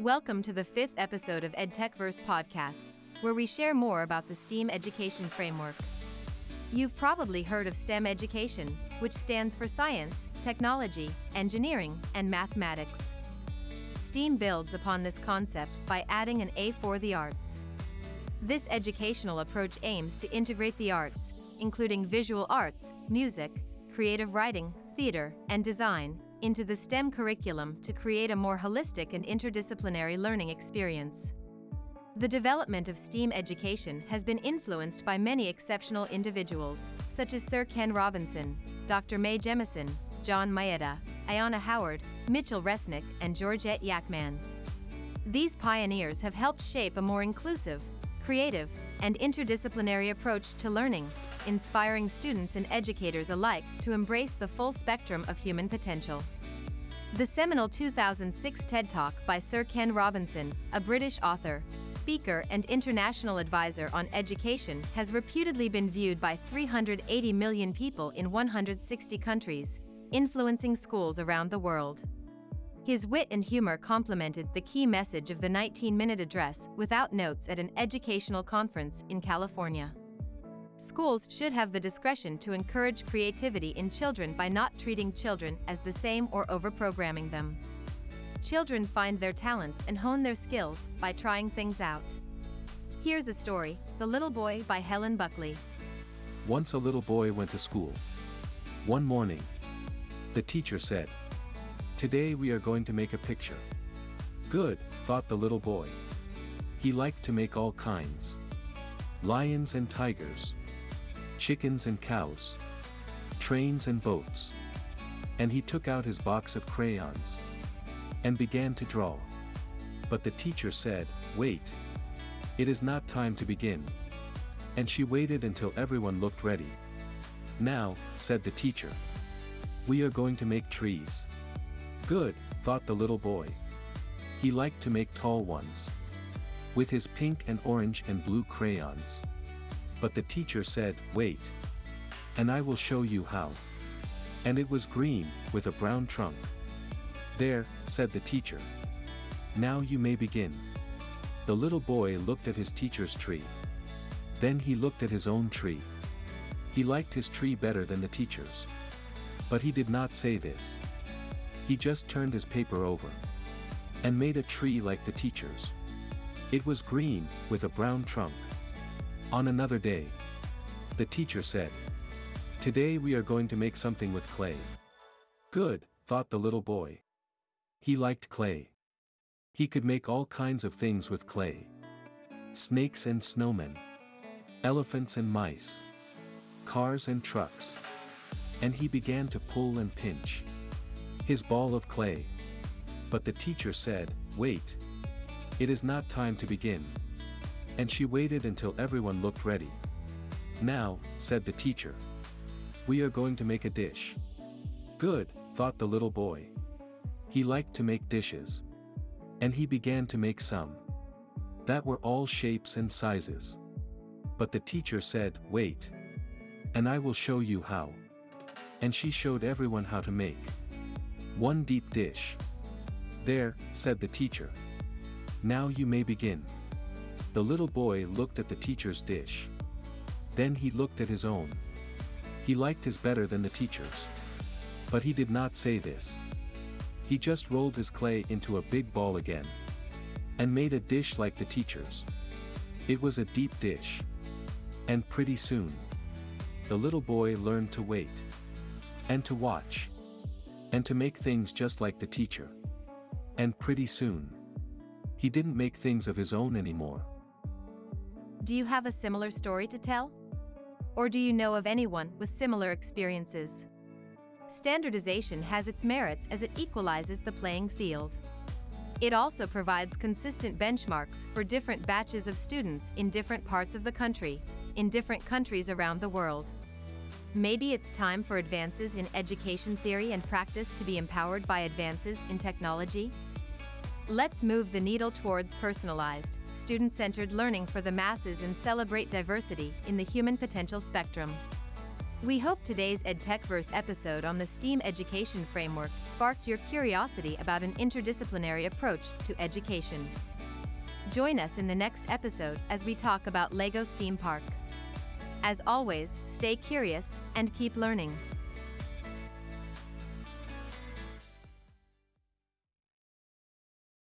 Welcome to the fifth episode of EdTechverse podcast, where we share more about the STEAM education framework. You've probably heard of STEM education, which stands for science, technology, engineering, and mathematics. STEAM builds upon this concept by adding an A for the arts. This educational approach aims to integrate the arts, including visual arts, music, creative writing, theater, and design, into the STEM curriculum to create a more holistic and interdisciplinary learning experience. The development of STEAM education has been influenced by many exceptional individuals, such as Sir Ken Robinson, Dr. Mae Jemison, John Maeda, Ayanna Howard, Mitchell Resnick, and Georgette Yakman. These pioneers have helped shape a more inclusive, creative, and interdisciplinary approach to learning, inspiring students and educators alike to embrace the full spectrum of human potential. The seminal 2006 TED Talk by Sir Ken Robinson, a British author, speaker, and international advisor on education, has reputedly been viewed by 380 million people in 160 countries, influencing schools around the world. His wit and humor complemented the key message of the 19 minute address without notes at an educational conference in California. Schools should have the discretion to encourage creativity in children by not treating children as the same or overprogramming them. Children find their talents and hone their skills by trying things out. Here's a story The Little Boy by Helen Buckley. Once a little boy went to school. One morning, the teacher said, Today we are going to make a picture. Good, thought the little boy. He liked to make all kinds lions and tigers, chickens and cows, trains and boats. And he took out his box of crayons and began to draw. But the teacher said, Wait. It is not time to begin. And she waited until everyone looked ready. Now, said the teacher. We are going to make trees. Good, thought the little boy. He liked to make tall ones. With his pink and orange and blue crayons. But the teacher said, Wait. And I will show you how. And it was green, with a brown trunk. There, said the teacher. Now you may begin. The little boy looked at his teacher's tree. Then he looked at his own tree. He liked his tree better than the teacher's. But he did not say this. He just turned his paper over. And made a tree like the teacher's. It was green, with a brown trunk. On another day, the teacher said, Today we are going to make something with clay. Good, thought the little boy. He liked clay. He could make all kinds of things with clay. Snakes and snowmen. Elephants and mice. Cars and trucks. And he began to pull and pinch. His ball of clay. But the teacher said, Wait. It is not time to begin. And she waited until everyone looked ready. Now, said the teacher. We are going to make a dish. Good, thought the little boy. He liked to make dishes. And he began to make some. That were all shapes and sizes. But the teacher said, Wait. And I will show you how. And she showed everyone how to make one deep dish. There, said the teacher. Now you may begin. The little boy looked at the teacher's dish. Then he looked at his own. He liked his better than the teacher's. But he did not say this. He just rolled his clay into a big ball again. And made a dish like the teacher's. It was a deep dish. And pretty soon. The little boy learned to wait. And to watch. And to make things just like the teacher. And pretty soon. He didn't make things of his own anymore. Do you have a similar story to tell? Or do you know of anyone with similar experiences? Standardization has its merits as it equalizes the playing field. It also provides consistent benchmarks for different batches of students in different parts of the country, in different countries around the world. Maybe it's time for advances in education theory and practice to be empowered by advances in technology? Let's move the needle towards personalized, student-centered learning for the masses and celebrate diversity in the human potential spectrum. We hope today's EdTechverse episode on the STEAM education framework sparked your curiosity about an interdisciplinary approach to education. Join us in the next episode as we talk about LEGO STEAM Park. As always, stay curious and keep learning.